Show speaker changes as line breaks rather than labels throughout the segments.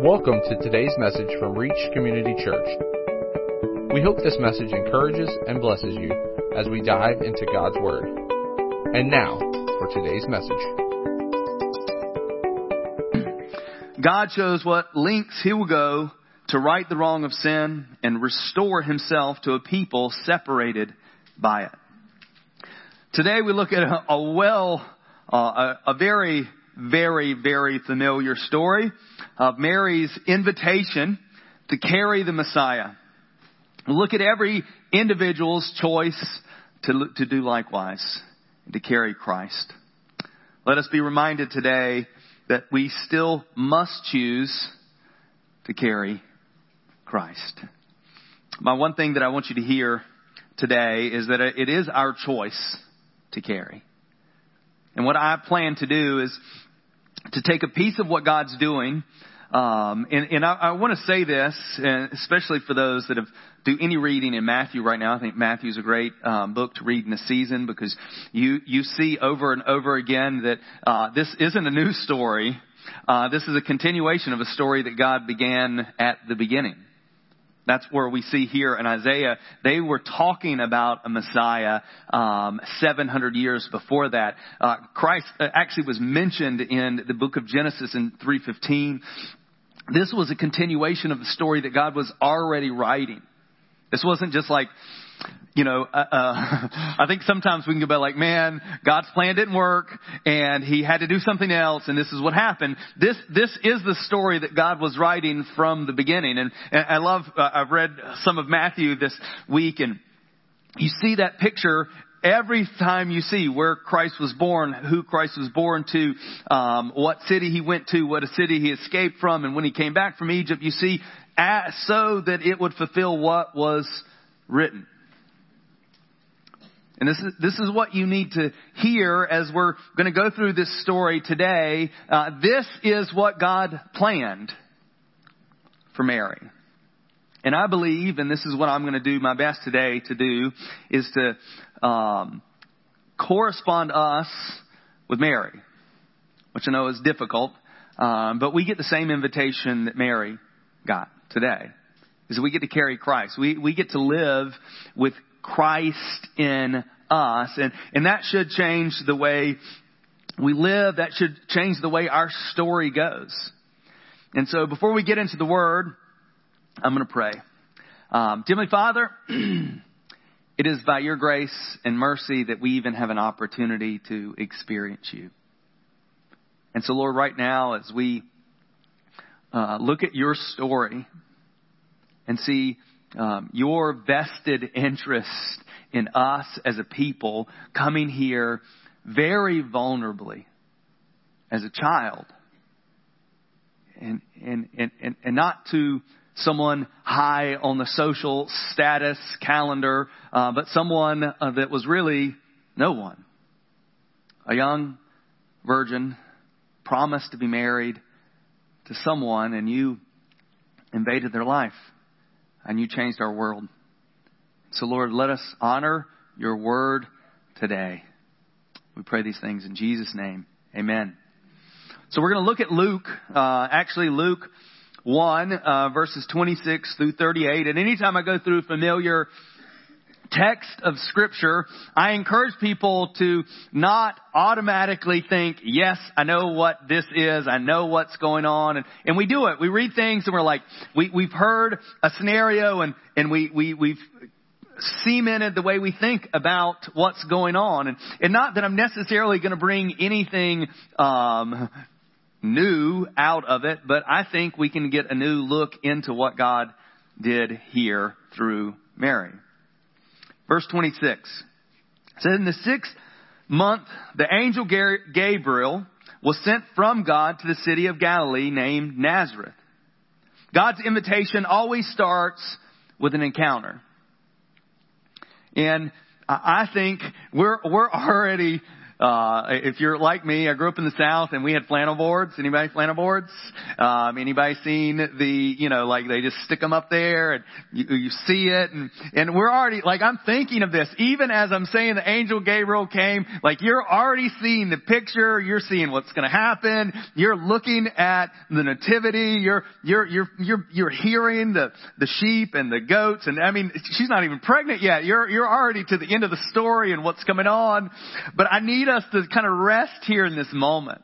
Welcome to today's message from Reach Community Church. We hope this message encourages and blesses you as we dive into God's Word. And now, for today's message.
God shows what lengths He will go to right the wrong of sin and restore Himself to a people separated by it. Today we look at a, a well, uh, a, a very, very, very familiar story of Mary's invitation to carry the Messiah. Look at every individual's choice to, to do likewise, to carry Christ. Let us be reminded today that we still must choose to carry Christ. My one thing that I want you to hear today is that it is our choice to carry. And what I plan to do is to take a piece of what God's doing um, and, and I, I want to say this, especially for those that have do any reading in Matthew right now. I think Matthew's a great um, book to read in a season because you you see over and over again that uh, this isn't a new story. Uh, this is a continuation of a story that God began at the beginning. That's where we see here in Isaiah, they were talking about a Messiah um, 700 years before that. Uh, Christ uh, actually was mentioned in the book of Genesis in 315. This was a continuation of the story that God was already writing. This wasn't just like, you know, uh, uh, I think sometimes we can go like, man, God's plan didn't work and he had to do something else and this is what happened. This, this is the story that God was writing from the beginning. And, and I love, uh, I've read some of Matthew this week and you see that picture every time you see where Christ was born, who Christ was born to, um, what city he went to, what a city he escaped from, and when he came back from Egypt, you see, so that it would fulfill what was written. And this is, this is what you need to hear as we're going to go through this story today. Uh, this is what God planned for Mary. And I believe, and this is what I'm going to do my best today to do, is to um, correspond us with Mary, which I know is difficult, um, but we get the same invitation that Mary got today. Is we get to carry Christ. We we get to live with Christ in us. And, and that should change the way we live. That should change the way our story goes. And so before we get into the word, I'm going to pray. Um, Heavenly Father, it is by your grace and mercy that we even have an opportunity to experience you. And so, Lord, right now, as we uh, look at your story and see um, your vested interest in us as a people coming here very vulnerably as a child and, and, and, and, not to someone high on the social status calendar, uh, but someone uh, that was really no one. A young virgin promised to be married to someone and you invaded their life and you changed our world. So, Lord, let us honor your word today. We pray these things in Jesus' name. Amen. So we're going to look at Luke, uh, actually Luke 1, uh, verses 26 through 38. And anytime I go through familiar text of scripture, I encourage people to not automatically think, yes, I know what this is. I know what's going on. And, and we do it. We read things and we're like, we, we've heard a scenario and, and we, we, we've cemented the way we think about what's going on. And, and not that I'm necessarily going to bring anything um, new out of it, but I think we can get a new look into what God did here through Mary. Verse 26 says, In the sixth month, the angel Gabriel was sent from God to the city of Galilee named Nazareth. God's invitation always starts with an encounter. And I think we're, we're already Uh, if you're like me, I grew up in the South and we had flannel boards. Anybody flannel boards? Um, anybody seen the, you know, like they just stick them up there and you, you see it and, and we're already, like I'm thinking of this, even as I'm saying the angel Gabriel came, like you're already seeing the picture, you're seeing what's gonna happen, you're looking at the nativity, you're, you're, you're, you're, you're hearing the, the sheep and the goats and I mean, she's not even pregnant yet. You're, you're already to the end of the story and what's coming on. But I need us to kind of rest here in this moment.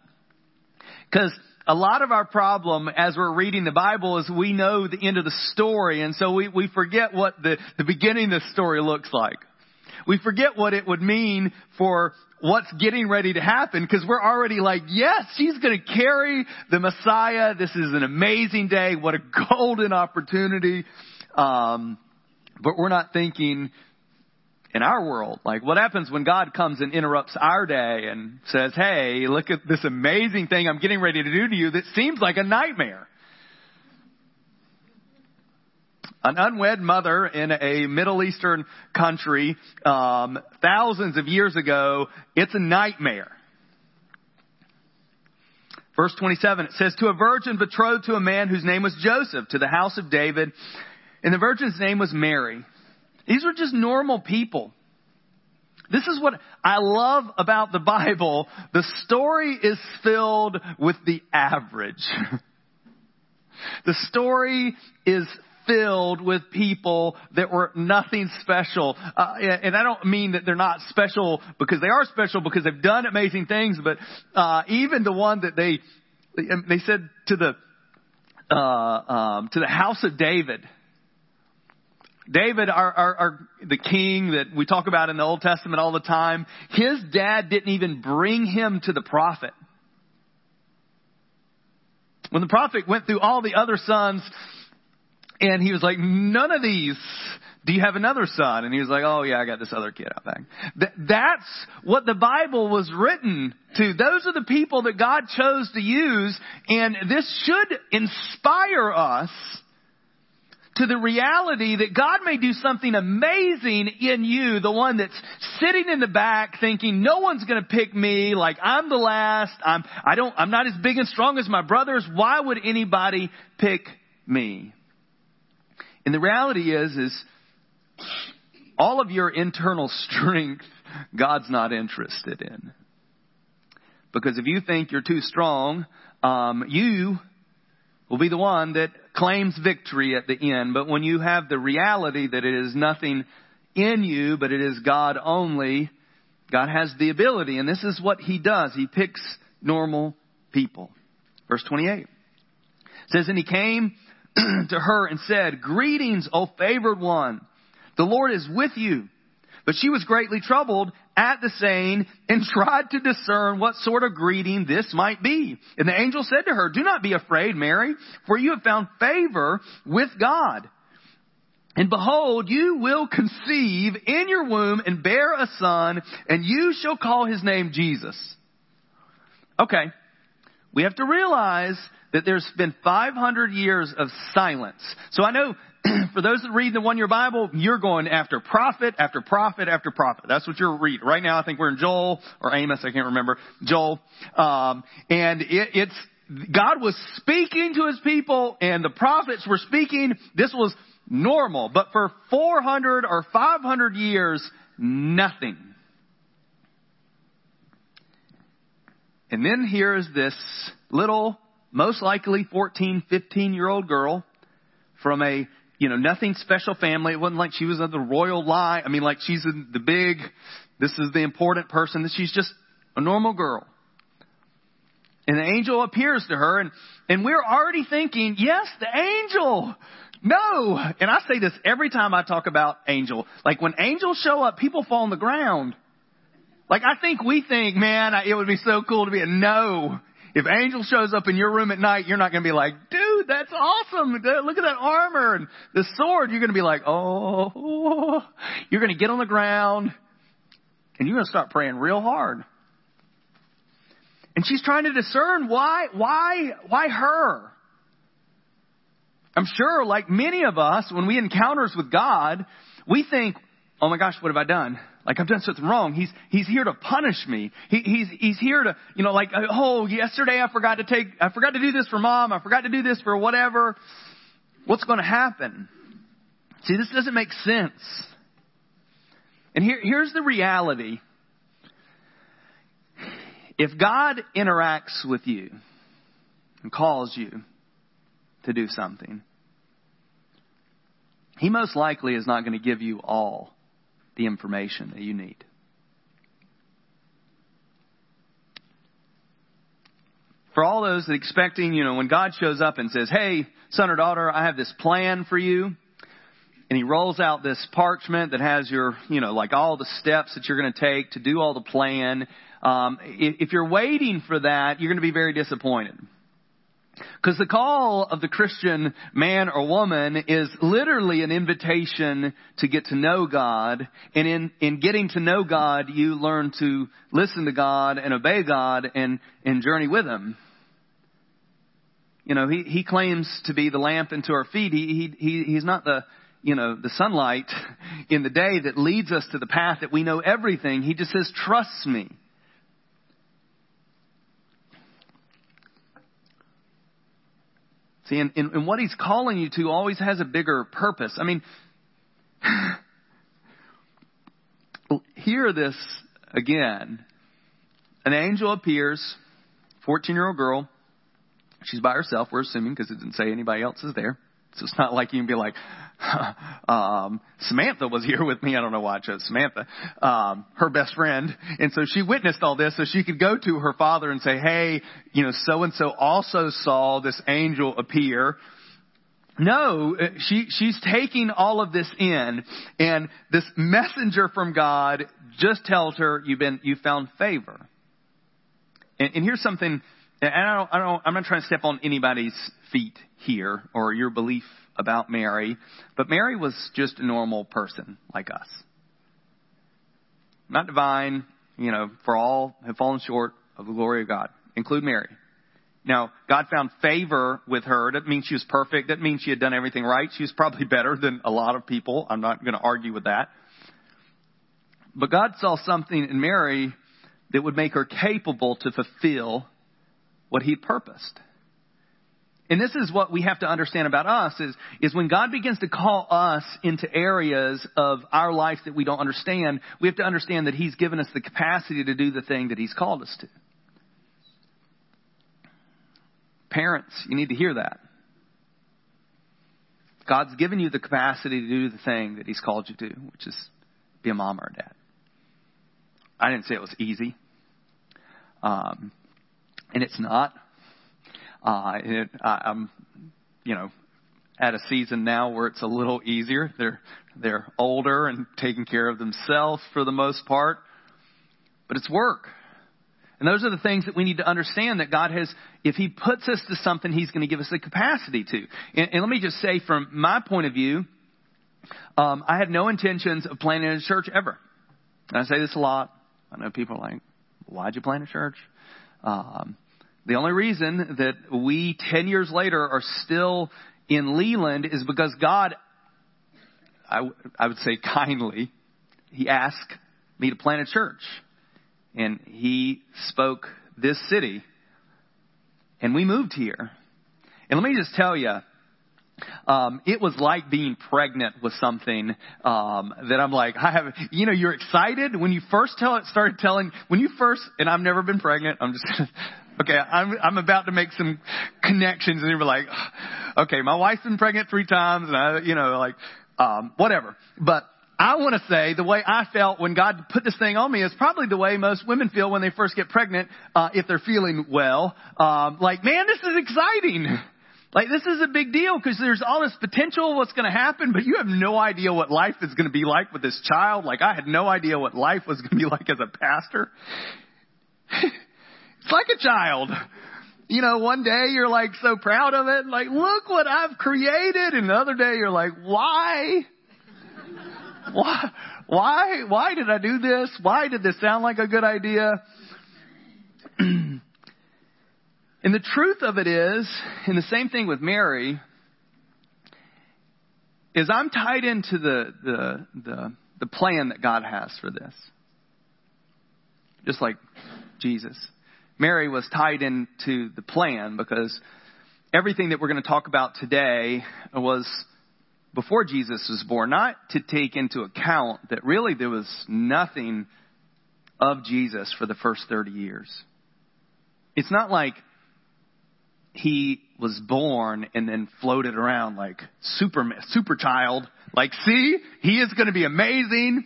Cause a lot of our problem as we're reading the Bible is we know the end of the story and so we, we forget what the, the beginning of the story looks like. We forget what it would mean for what's getting ready to happen because we're already like, yes, she's going to carry the Messiah. This is an amazing day. What a golden opportunity. Um, but we're not thinking in our world. Like what happens when God comes and interrupts our day and says, hey, look at this amazing thing I'm getting ready to do to you that seems like a nightmare. An unwed mother in a Middle Eastern country, um, thousands of years ago, it's a nightmare. Verse 27, it says, To a virgin betrothed to a man whose name was Joseph, to the house of David, and the virgin's name was Mary. These were just normal people. This is what I love about the Bible. The story is filled with the average. the story is filled with people that were nothing special. Uh, and I don't mean that they're not special because they are special because they've done amazing things, but uh, even the one that they they said to the uh, um, to the house of David. David, our, our, our, the king that we talk about in the Old Testament all the time, his dad didn't even bring him to the prophet. When the prophet went through all the other sons, and he was like, none of these, do you have another son? And he was like, oh yeah, I got this other kid out back. Th- that's what the Bible was written to. Those are the people that God chose to use, and this should inspire us to the reality that God may do something amazing in you, the one that's sitting in the back thinking, no one's gonna pick me, like I'm the last, I'm, I don't, I'm not as big and strong as my brothers, why would anybody pick me? And the reality is, is all of your internal strength, God's not interested in. Because if you think you're too strong, um, you will be the one that claims victory at the end. But when you have the reality that it is nothing in you, but it is God only, God has the ability. And this is what He does. He picks normal people. Verse 28 says, And He came to her and said, Greetings, O favored one. The Lord is with you. But she was greatly troubled at the saying and tried to discern what sort of greeting this might be. And the angel said to her, Do not be afraid, Mary, for you have found favor with God. And behold, you will conceive in your womb and bear a son, and you shall call his name Jesus. Okay. We have to realize that there's been 500 years of silence. So I know for those that read the one year Bible, you're going after prophet after prophet after prophet. That's what you're reading. Right now I think we're in Joel or Amos, I can't remember. Joel. Um, and it, it's, God was speaking to his people and the prophets were speaking. This was normal. But for 400 or 500 years, nothing. And then here's this little, most likely 14, 15 year old girl from a you know, nothing special family. It wasn't like she was of the royal line. I mean, like she's the big, this is the important person. That she's just a normal girl. And the angel appears to her and, and we're already thinking, yes, the angel. No. And I say this every time I talk about angel. Like when angels show up, people fall on the ground. Like I think we think, man, it would be so cool to be a no. If angel shows up in your room at night, you're not going to be like, dude, that's awesome. Look at that armor and the sword. You're going to be like, oh, you're going to get on the ground and you're going to start praying real hard. And she's trying to discern why, why, why her? I'm sure like many of us, when we encounters with God, we think, oh my gosh, what have I done? Like I've done something wrong. He's, he's here to punish me. He, he's, he's here to, you know, like, uh, oh, yesterday I forgot to take, I forgot to do this for mom. I forgot to do this for whatever. What's going to happen? See, this doesn't make sense. And here, here's the reality. If God interacts with you and calls you to do something, He most likely is not going to give you all the information that you need. For all those that expecting, you know, when God shows up and says, Hey, son or daughter, I have this plan for you. And he rolls out this parchment that has your, you know, like all the steps that you're going to take to do all the plan. Um, if you're waiting for that, you're going to be very disappointed. Because the call of the Christian man or woman is literally an invitation to get to know God. And in, in getting to know God, you learn to listen to God and obey God and, and journey with Him. You know, he, he claims to be the lamp into our feet. He, he, he, he's not the, you know, the sunlight in the day that leads us to the path that we know everything. He just says, trust me. See, and, and, and what he's calling you to always has a bigger purpose. I mean, hear this again. An angel appears, 14 year old girl. She's by herself, we're assuming, because it didn't say anybody else is there. So it's not like you can be like, um, Samantha was here with me. I don't know why I chose Samantha, um, her best friend. And so she witnessed all this so she could go to her father and say, hey, you know, so and so also saw this angel appear. No, she, she's taking all of this in and this messenger from God just tells her you've been, you found favor. And, and here's something, and I don't, I don't, I'm not trying to step on anybody's feet here or your belief about Mary, but Mary was just a normal person like us. Not divine, you know, for all have fallen short of the glory of God, include Mary. Now, God found favor with her. That means she was perfect. That means she had done everything right. She was probably better than a lot of people. I'm not going to argue with that. But God saw something in Mary that would make her capable to fulfill what He purposed. And this is what we have to understand about us is, is when God begins to call us into areas of our life that we don't understand, we have to understand that He's given us the capacity to do the thing that He's called us to. Parents, you need to hear that. God's given you the capacity to do the thing that He's called you to, which is be a mom or a dad. I didn't say it was easy. Um, and it's not. Uh, it, I, I'm, you know, at a season now where it's a little easier. They're they're older and taking care of themselves for the most part, but it's work. And those are the things that we need to understand that God has, if He puts us to something, He's going to give us the capacity to. And, and let me just say, from my point of view, um, I had no intentions of planting a church ever. And I say this a lot. I know people are like, why'd you plant a church? Um, the only reason that we 10 years later are still in Leland is because God, I, I would say kindly, He asked me to plant a church. And He spoke this city. And we moved here. And let me just tell you, um, it was like being pregnant with something um, that I'm like, I have. You know, you're excited when you first tell it. Started telling when you first, and I've never been pregnant. I'm just Okay, I'm I'm about to make some connections, and you're like, okay, my wife's been pregnant three times, and I, you know, like, um, whatever. But I want to say the way I felt when God put this thing on me is probably the way most women feel when they first get pregnant, uh, if they're feeling well. Um, like, man, this is exciting. Like, this is a big deal because there's all this potential of what's going to happen, but you have no idea what life is going to be like with this child. Like, I had no idea what life was going to be like as a pastor. It's like a child. You know, one day you're like so proud of it, like, look what I've created. And the other day you're like, why? why? Why? Why did I do this? Why did this sound like a good idea? and the truth of it is, and the same thing with Mary, is I'm tied into the, the, the the plan that God has for this. Just like Jesus. Mary was tied into the plan because everything that we're going to talk about today was before Jesus was born, not to take into account that really there was nothing of Jesus for the first 30 years. It's not like he was born and then floated around like super super child. Like, see, he is going to be amazing.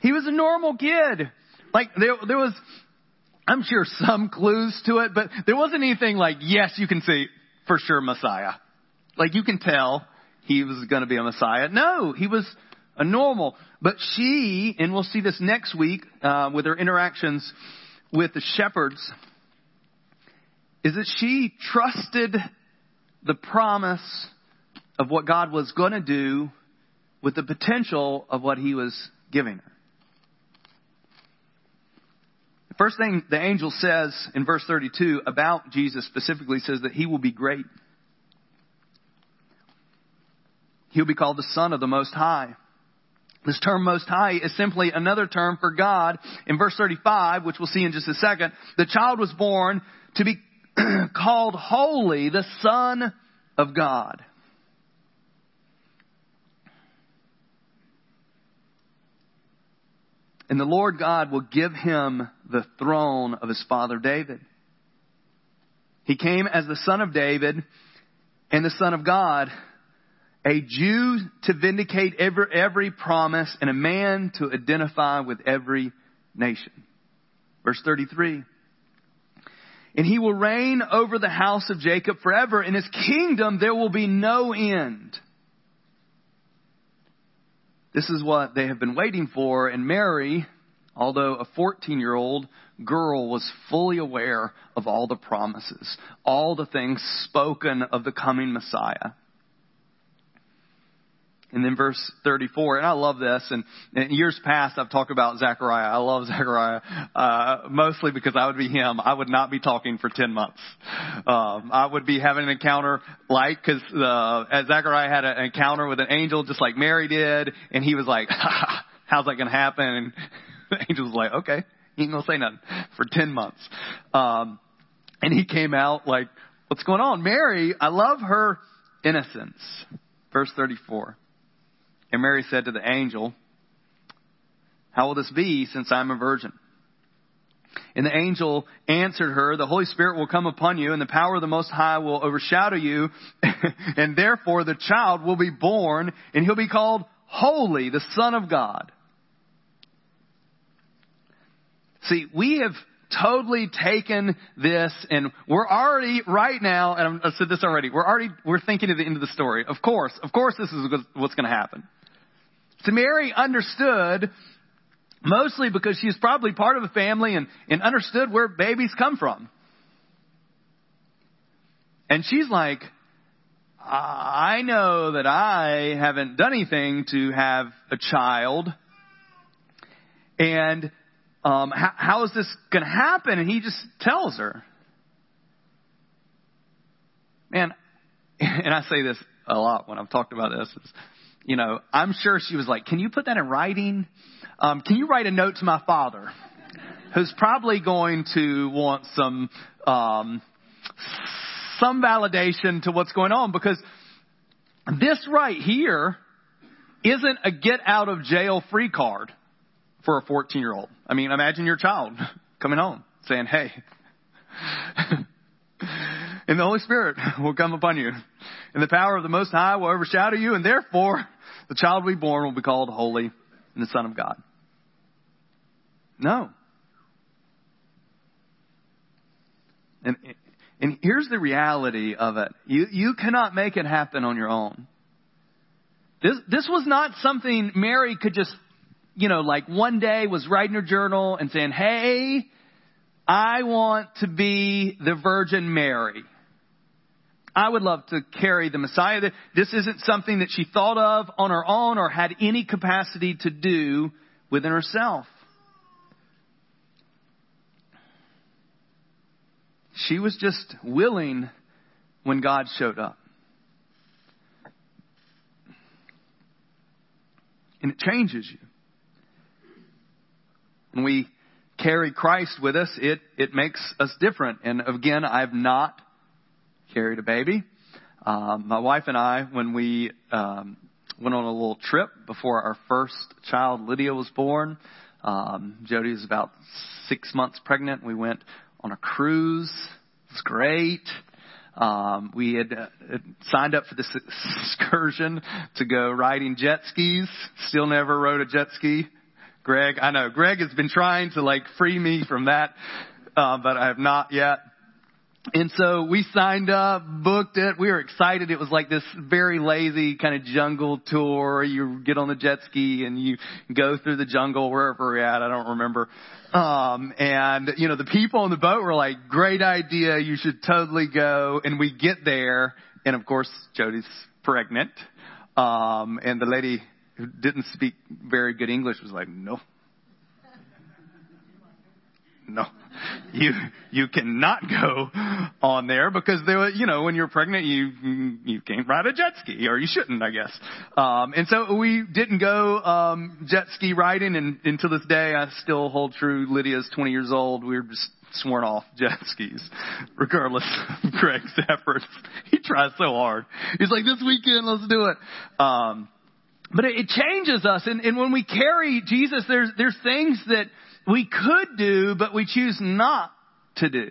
He was a normal kid. Like there there was I'm sure some clues to it, but there wasn't anything like, yes, you can see for sure Messiah. Like you can tell he was going to be a Messiah. No, he was a normal. But she, and we'll see this next week uh, with her interactions with the shepherds, is that she trusted the promise of what God was going to do with the potential of what he was giving her. The first thing the angel says in verse 32 about Jesus specifically says that he will be great. He'll be called the Son of the Most High. This term Most High is simply another term for God. In verse 35, which we'll see in just a second, the child was born to be called holy, the Son of God. And the Lord God will give him the throne of his father David. He came as the son of David and the son of God, a Jew to vindicate every, every promise and a man to identify with every nation. Verse 33. And he will reign over the house of Jacob forever. In his kingdom there will be no end. This is what they have been waiting for. And Mary, although a 14 year old girl, was fully aware of all the promises, all the things spoken of the coming Messiah. And then verse 34, and I love this, and in years past I've talked about Zechariah. I love Zechariah, uh, mostly because I would be him. I would not be talking for 10 months. Um, I would be having an encounter like, cause, uh, as Zechariah had an encounter with an angel just like Mary did, and he was like, how's that gonna happen? And the angel was like, okay, he ain't gonna say nothing for 10 months. Um, and he came out like, what's going on? Mary, I love her innocence. Verse 34. And Mary said to the angel, How will this be since I'm a virgin? And the angel answered her, The Holy Spirit will come upon you, and the power of the Most High will overshadow you, and therefore the child will be born, and he'll be called Holy, the Son of God. See, we have totally taken this and we're already right now and I've said this already we're already we're thinking of the end of the story of course of course this is what's going to happen so Mary understood mostly because she's probably part of a family and, and understood where babies come from. And she's like, I know that I haven't done anything to have a child. And um, how, how is this going to happen? And he just tells her. Man, and I say this a lot when I've talked about this. Is, you know, I'm sure she was like, can you put that in writing? Um, can you write a note to my father? Who's probably going to want some, um, some validation to what's going on because this right here isn't a get out of jail free card for a 14 year old. I mean, imagine your child coming home saying, Hey, and the Holy Spirit will come upon you. And the power of the Most High will overshadow you, and therefore the child be born will be called holy and the Son of God. No. And, and here's the reality of it. You, you cannot make it happen on your own. This, this was not something Mary could just, you know, like one day was writing her journal and saying, hey, I want to be the Virgin Mary. I would love to carry the Messiah. This isn't something that she thought of on her own or had any capacity to do within herself. She was just willing when God showed up. And it changes you. when we carry Christ with us, it, it makes us different. And again, I've not carried a baby. Um, my wife and I, when we um, went on a little trip before our first child, Lydia, was born, um, Jody was about six months pregnant. We went on a cruise. It was great. Um, we had uh, signed up for this excursion to go riding jet skis. Still never rode a jet ski. Greg, I know Greg has been trying to like free me from that, uh, but I have not yet. And so we signed up, booked it. We were excited. It was like this very lazy kind of jungle tour. You get on the jet ski and you go through the jungle wherever we're at. I don't remember. Um, and you know, the people on the boat were like, great idea. You should totally go. And we get there. And of course, Jody's pregnant. Um, and the lady who didn't speak very good English was like, no. No you you cannot go on there because there were you know when you're pregnant you you can't ride a jet ski or you shouldn't I guess. Um and so we didn't go um jet ski riding and until this day I still hold true. Lydia's 20 years old. We are just sworn off jet skis regardless of Greg's efforts. He tries so hard. He's like this weekend let's do it. Um but it, it changes us and, and when we carry Jesus there's there's things that we could do, but we choose not to do.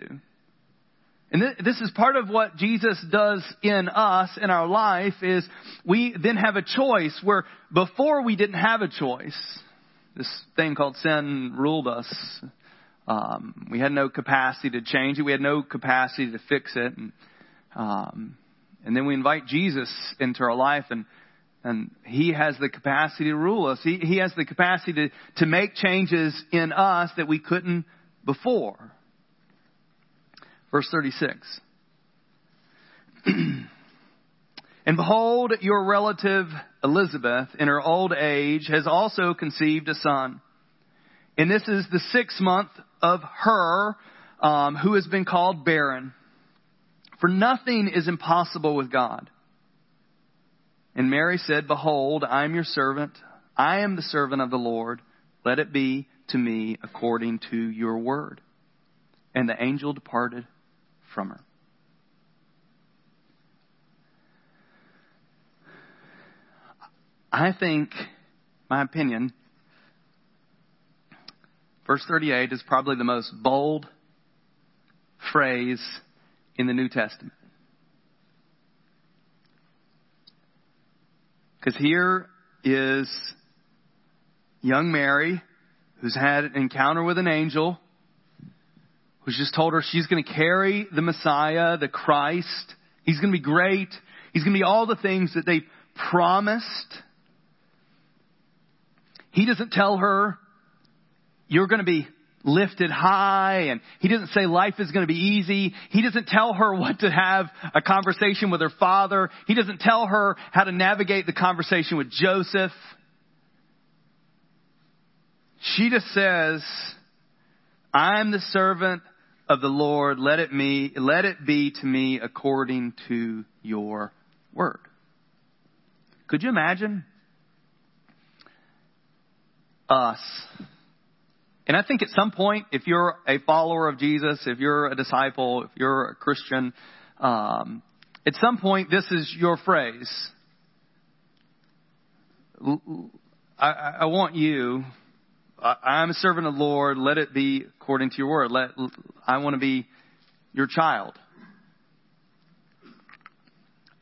And this is part of what Jesus does in us, in our life, is we then have a choice where before we didn't have a choice. This thing called sin ruled us. Um, we had no capacity to change it. We had no capacity to fix it. And, um, and then we invite Jesus into our life and and He has the capacity to rule us. He, he has the capacity to, to make changes in us that we couldn't before. Verse 36. and behold, your relative Elizabeth, in her old age, has also conceived a son. And this is the sixth month of her um, who has been called barren. For nothing is impossible with God. And Mary said, Behold, I am your servant. I am the servant of the Lord. Let it be to me according to your word. And the angel departed from her. I think, my opinion, verse 38 is probably the most bold phrase in the New Testament. Because here is young Mary who's had an encounter with an angel who's just told her she's going to carry the Messiah, the Christ. He's going to be great. He's going to be all the things that they promised. He doesn't tell her you're going to be lifted high and he doesn't say life is going to be easy. He doesn't tell her what to have a conversation with her father. He doesn't tell her how to navigate the conversation with Joseph. She just says, I'm the servant of the Lord. Let it me, let it be to me according to your word. Could you imagine us and I think at some point, if you're a follower of Jesus, if you're a disciple, if you're a Christian, um, at some point, this is your phrase. I, I want you. I, am a servant of the Lord. Let it be according to your word. Let I want to be your child.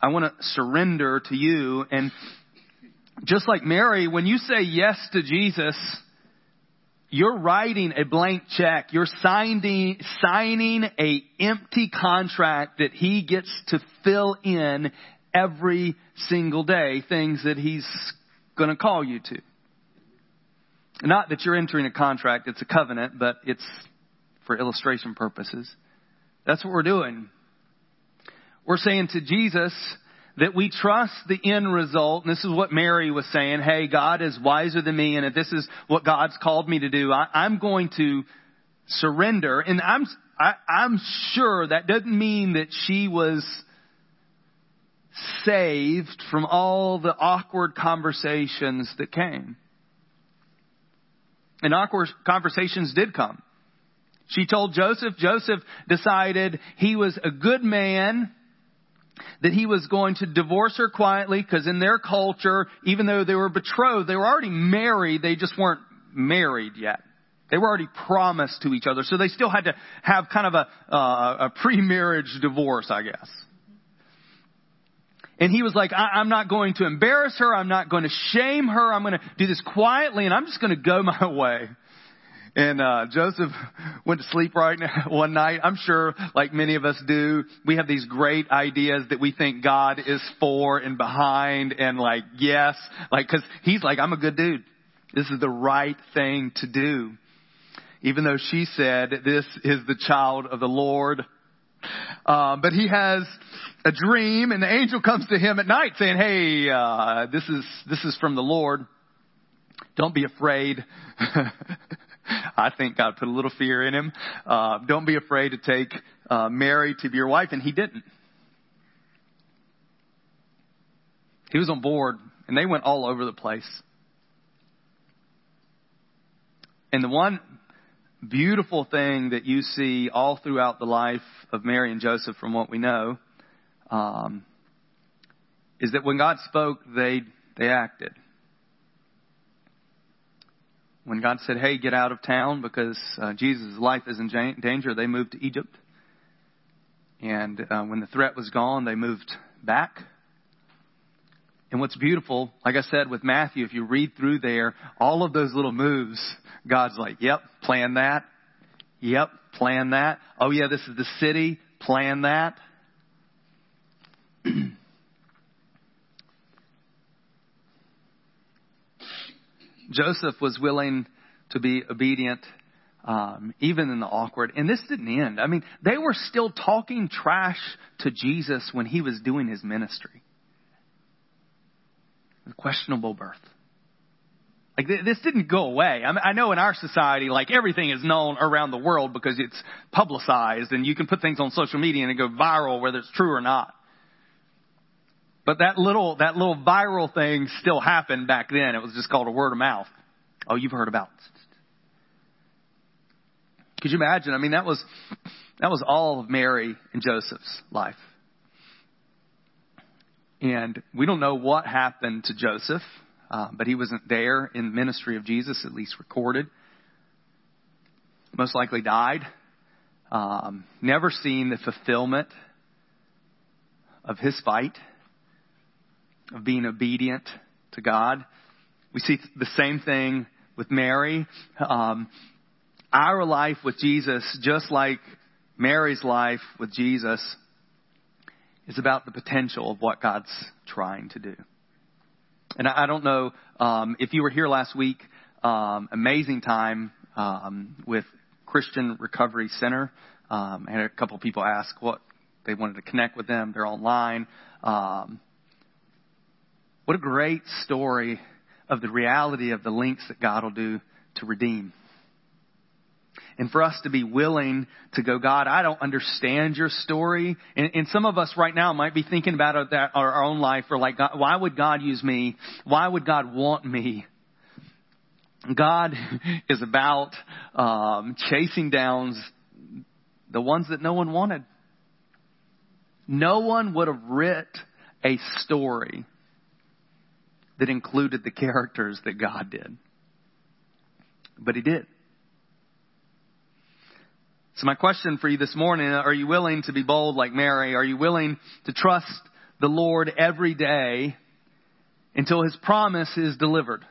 I want to surrender to you. And just like Mary, when you say yes to Jesus, you're writing a blank check. You're signing, signing a empty contract that he gets to fill in every single day, things that he's going to call you to. Not that you're entering a contract, it's a covenant, but it's for illustration purposes. That's what we're doing. We're saying to Jesus, that we trust the end result. And this is what Mary was saying. Hey, God is wiser than me. And if this is what God's called me to do, I, am going to surrender. And I'm, I, I'm sure that doesn't mean that she was saved from all the awkward conversations that came. And awkward conversations did come. She told Joseph. Joseph decided he was a good man, that he was going to divorce her quietly because in their culture, even though they were betrothed, they were already married, they just weren't married yet. They were already promised to each other, so they still had to have kind of a, uh, a pre-marriage divorce, I guess. And he was like, I- am not going to embarrass her. I'm not going to shame her. I'm going to do this quietly and I'm just going to go my way. And uh, Joseph went to sleep right now, one night. I'm sure, like many of us do, we have these great ideas that we think God is for and behind, and like yes, like because he's like, I'm a good dude. This is the right thing to do. Even though she said, this is the child of the Lord. Um, but he has a dream, and the angel comes to him at night saying, "Hey, uh, this is this is from the Lord. Don't be afraid." I think God put a little fear in him. Uh, don't be afraid to take uh, Mary to be your wife, and he didn't. He was on board, and they went all over the place. And the one beautiful thing that you see all throughout the life of Mary and Joseph, from what we know, um, is that when God spoke, they they acted. When God said, "Hey, get out of town because uh, Jesus' life is in danger," they moved to Egypt. And uh, when the threat was gone, they moved back. And what's beautiful, like I said with Matthew, if you read through there, all of those little moves, God's like, "Yep, plan that. Yep, plan that. Oh yeah, this is the city. Plan that." Joseph was willing to be obedient um, even in the awkward. And this didn't end. I mean, they were still talking trash to Jesus when he was doing his ministry. The Questionable birth. Like this didn't go away. I, mean, I know in our society, like everything is known around the world because it's publicized, and you can put things on social media and it go viral whether it's true or not. But that little, that little viral thing still happened back then. It was just called a word of mouth. Oh, you've heard about. Could you imagine? I mean, that was, that was all of Mary and Joseph's life. And we don't know what happened to Joseph, uh, but he wasn't there in the ministry of Jesus, at least recorded. Most likely died. Um, never seen the fulfillment of his fight of being obedient to God. We see the same thing with Mary. Um, our life with Jesus, just like Mary's life with Jesus, is about the potential of what God's trying to do. And I, don't know um, if you were here last week. Um, amazing time um, with Christian Recovery Center. Um, I had a couple people ask what they wanted to connect with them. They're online. Um, what a great story of the reality of the links that God will do to redeem. And for us to be willing to go, God, I don't understand your story. And, and some of us right now might be thinking about that, our, our own life or like, God, why would God use me? Why would God want me? God is about um, chasing down the ones that no one wanted. No one would have writ a story that included the characters that God did. But He did. So my question for you this morning, are you willing to be bold like Mary? Are you willing to trust the Lord every day until His promise is delivered?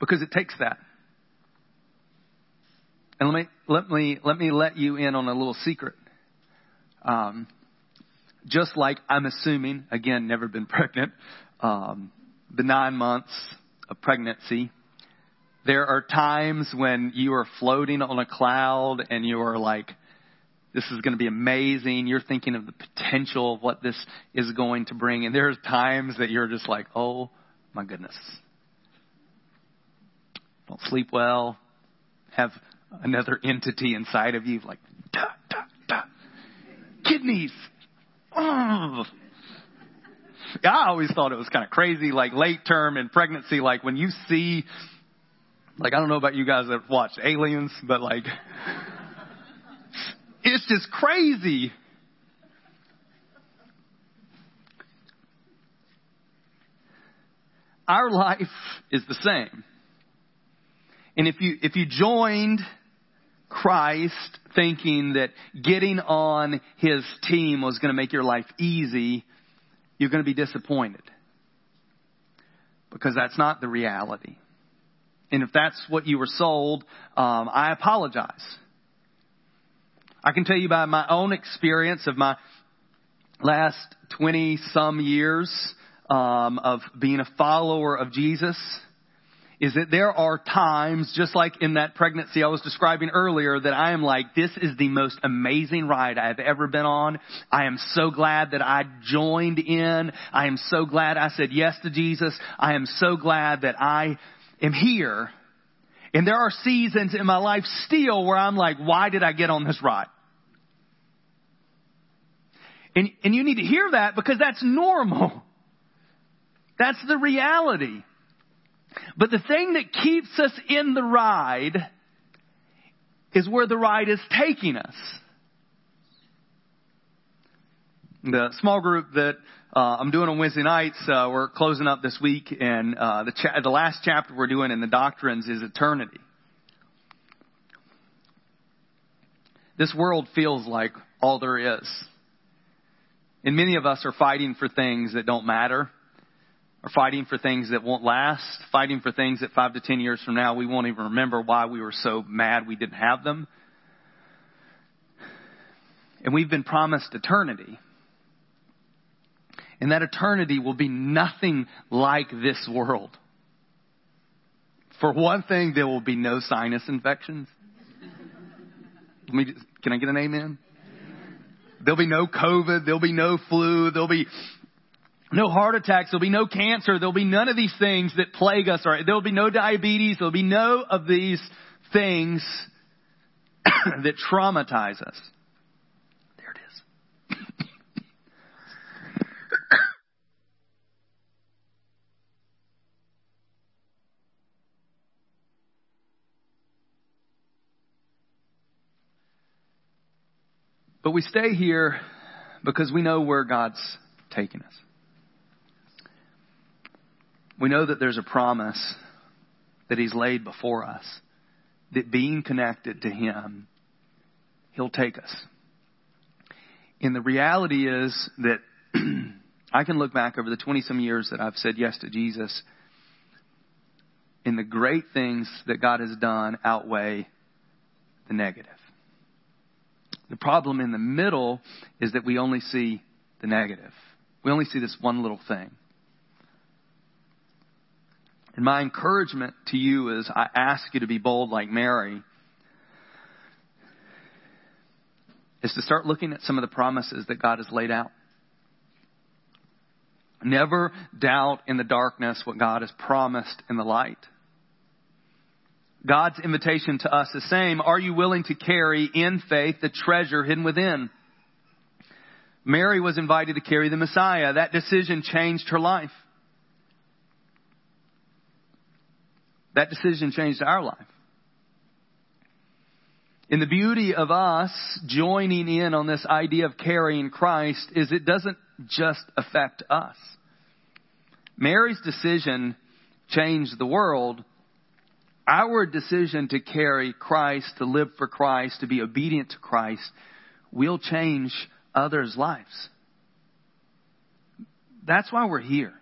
Because it takes that. And let me, let me, let me let you in on a little secret. Um, just like I'm assuming, again, never been pregnant, um, the nine months of pregnancy, there are times when you are floating on a cloud and you are like, this is going to be amazing. You're thinking of the potential of what this is going to bring. And there's times that you're just like, oh my goodness. Don't sleep well. Have another entity inside of you like, da, da, da. Kidneys. Oh. I always thought it was kind of crazy, like late term and pregnancy, like when you see Like, I don't know about you guys that watch Aliens, but like, it's just crazy. Our life is the same. And if you, if you joined Christ thinking that getting on his team was going to make your life easy, you're going to be disappointed. Because that's not the reality. And if that's what you were sold, um, I apologize. I can tell you by my own experience of my last 20 some years um, of being a follower of Jesus is that there are times, just like in that pregnancy I was describing earlier, that I am like, this is the most amazing ride I have ever been on. I am so glad that I joined in. I am so glad I said yes to Jesus. I am so glad that I am here. And there are seasons in my life still where I'm like, why did I get on this ride? And, and you need to hear that because that's normal. That's the reality. But the thing that keeps us in the ride is where the ride is taking us. The small group that uh, I'm doing on Wednesday nights, uh, we're closing up this week, and uh, the, cha- the last chapter we're doing in the doctrines is eternity. This world feels like all there is. And many of us are fighting for things that don't matter or fighting for things that won't last, fighting for things that five to ten years from now we won't even remember why we were so mad we didn't have them. And we've been promised eternity. And that eternity will be nothing like this world. For one thing, there will be no sinus infections. Let me, can I get an amen? There'll be no COVID. There'll be no flu. There'll be no heart attacks. There'll be no cancer. There'll be none of these things that plague us. Right? There'll be no diabetes. There'll be no of these things that traumatize us. There it is. but we stay here because we know where God's taking us. We know that there's a promise that He's laid before us, that being connected to Him, He'll take us. And the reality is that I can look back over the 20 some years that I've said yes to Jesus, and the great things that God has done outweigh the negative. The problem in the middle is that we only see the negative. We only see this one little thing. And my encouragement to you is I ask you to be bold like Mary, is to start looking at some of the promises that God has laid out. Never doubt in the darkness what God has promised in the light. God's invitation to us is same. Are you willing to carry in faith the treasure hidden within? Mary was invited to carry the Messiah. That decision changed her life. That decision changed our life. And the beauty of us joining in on this idea of carrying Christ is it doesn't just affect us. Mary's decision changed the world. Our decision to carry Christ, to live for Christ, to be obedient to Christ, will change others' lives. That's why we're here.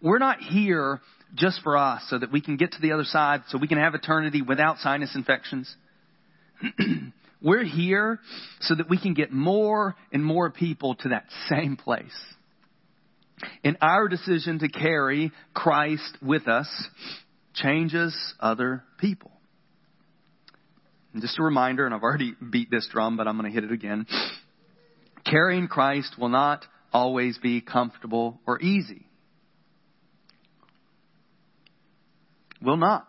We're not here just for us so that we can get to the other side, so we can have eternity without sinus infections. We're here so that we can get more and more people to that same place. And our decision to carry Christ with us changes other people. And just a reminder, and I've already beat this drum, but I'm going to hit it again. Carrying Christ will not always be comfortable or easy. Will not.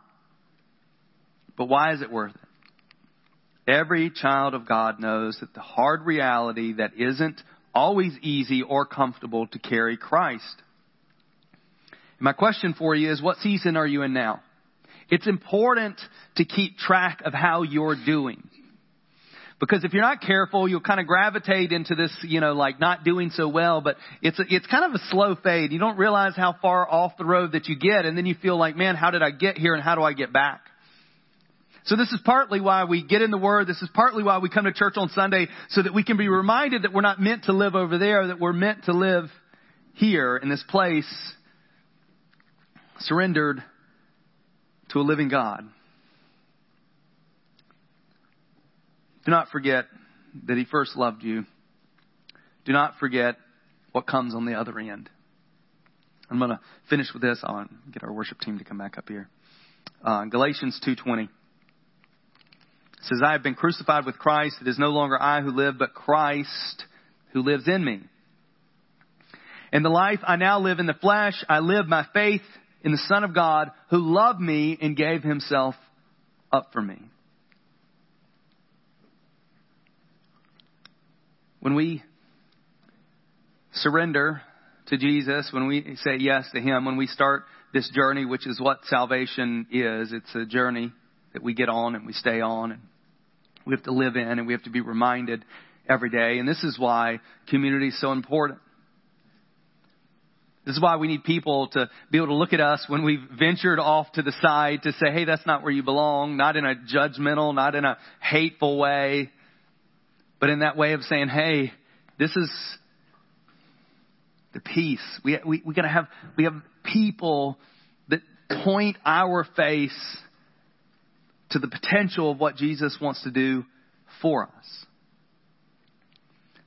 But why is it worth it? Every child of God knows that the hard reality that isn't always easy or comfortable to carry Christ. My question for you is what season are you in now? It's important to keep track of how you're doing. Because if you're not careful, you'll kind of gravitate into this, you know, like not doing so well, but it's, a, it's kind of a slow fade. You don't realize how far off the road that you get, and then you feel like, man, how did I get here and how do I get back? So this is partly why we get in the Word. This is partly why we come to church on Sunday so that we can be reminded that we're not meant to live over there, that we're meant to live here in this place, surrendered to a living God. Do not forget that He first loved you. Do not forget what comes on the other end. I'm going to finish with this. I'll get our worship team to come back up here. Uh, Galatians 2:20 says, "I have been crucified with Christ. It is no longer I who live, but Christ who lives in me. In the life I now live in the flesh, I live my faith in the Son of God who loved me and gave Himself up for me." When we surrender to Jesus, when we say yes to Him, when we start this journey, which is what salvation is, it's a journey that we get on and we stay on and we have to live in and we have to be reminded every day. And this is why community is so important. This is why we need people to be able to look at us when we've ventured off to the side to say, hey, that's not where you belong, not in a judgmental, not in a hateful way, but in that way of saying, hey, this is the peace. We, we, we gotta have, we have people that point our face to the potential of what Jesus wants to do for us.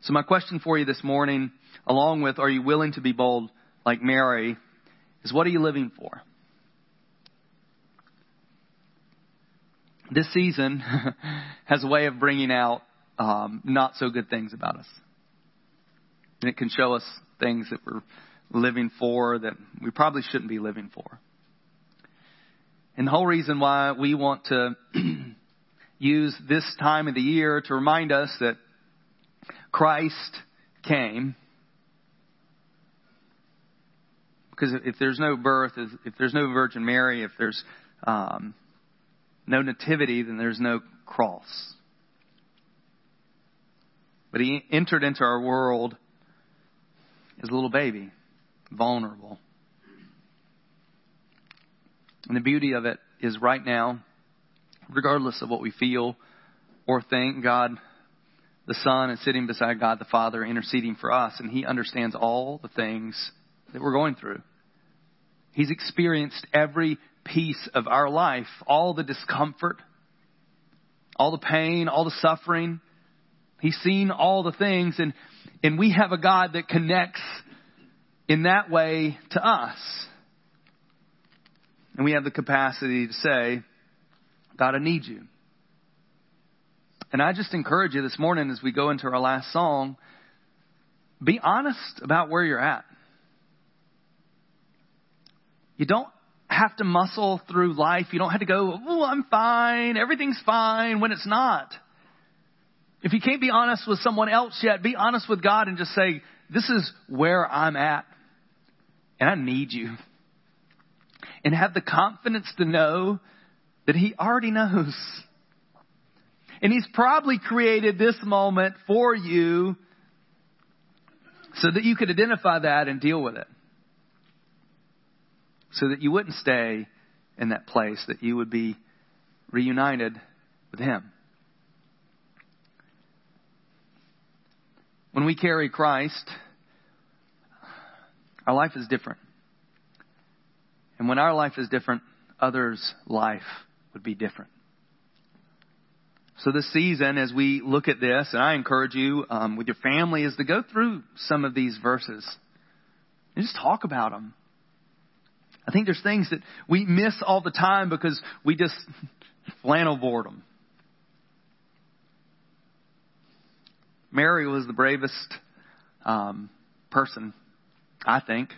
So my question for you this morning, along with are you willing to be bold like Mary, is what are you living for? This season has a way of bringing out um, not so good things about us. And it can show us things that we're living for that we probably shouldn't be living for. And the whole reason why we want to use this time of the year to remind us that Christ came. Because if there's no birth, if there's no Virgin Mary, if there's um, no nativity, then there's no cross. But he entered into our world as a little baby, vulnerable. And the beauty of it is right now, regardless of what we feel or think, God the Son is sitting beside God the Father interceding for us, and He understands all the things that we're going through. He's experienced every piece of our life, all the discomfort, all the pain, all the suffering. He's seen all the things and, and we have a God that connects in that way to us. And we have the capacity to say, God, I need you. And I just encourage you this morning as we go into our last song, be honest about where you're at. You don't have to muscle through life. You don't have to go, oh, I'm fine, everything's fine, when it's not. If you can't be honest with someone else yet, be honest with God and just say, this is where I'm at. And I need you. And have the confidence to know that He already knows. And He's probably created this moment for you so that you could identify that and deal with it. So that you wouldn't stay in that place, that you would be reunited with Him. When we carry Christ, our life is different. And when our life is different, others' life would be different. So this season, as we look at this, and I encourage you um, with your family, is to go through some of these verses and just talk about them. I think there's things that we miss all the time because we just flannel board them. Mary was the bravest um, person, I think.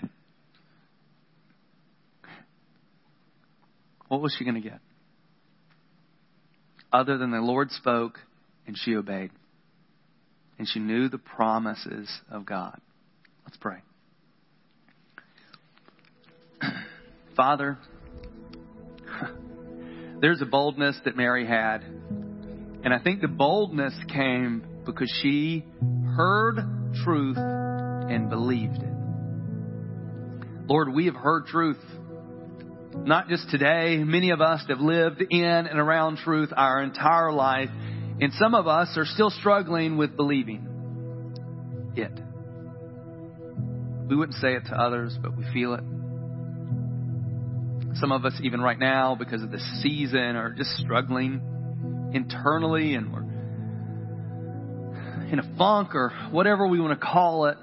What was she going to get? Other than the Lord spoke and she obeyed. And she knew the promises of God. Let's pray. Father, there's a boldness that Mary had. And I think the boldness came because she heard truth and believed it. Lord, we have heard truth. Not just today. Many of us have lived in and around truth our entire life. And some of us are still struggling with believing it. We wouldn't say it to others, but we feel it. Some of us, even right now, because of the season, are just struggling internally and we're in a funk or whatever we want to call it.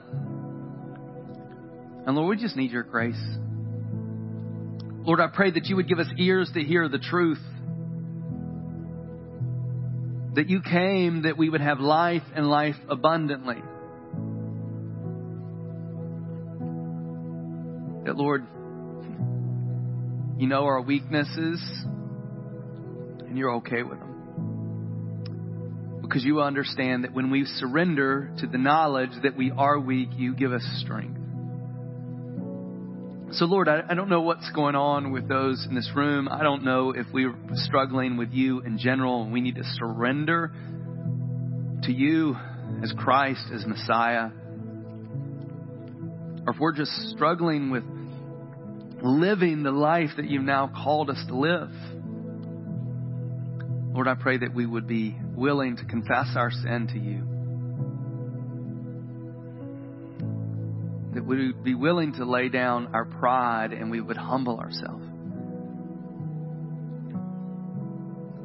And Lord, we just need your grace. Lord, I pray that you would give us ears to hear the truth. That you came that we would have life and life abundantly. That, Lord, you know our weaknesses and you're okay with them. Because you understand that when we surrender to the knowledge that we are weak, you give us strength. So, Lord, I, I, don't know what's going on with those in this room. I don't know if we're struggling with you in general and we need to surrender to you as Christ, as Messiah. Or if we're just struggling with living the life that you've now called us to live. Lord, I pray that we would be willing to confess our sin to you. That we would be willing to lay down our pride and we would humble ourselves.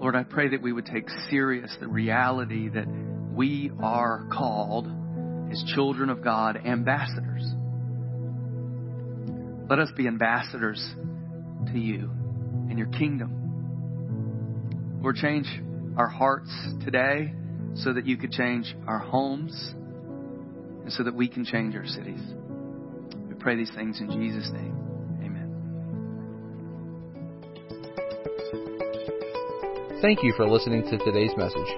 Lord, I pray that we would take serious the reality that we are called as children of God, ambassadors. Let us be ambassadors to you and your kingdom. Lord, change our hearts today so that you could change our homes and so that we can change our cities. We pray these things in Jesus' name. Amen.
Thank you for listening to today's message.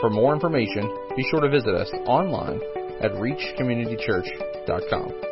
For more information, be sure to visit us online at reachcommunitychurch.com.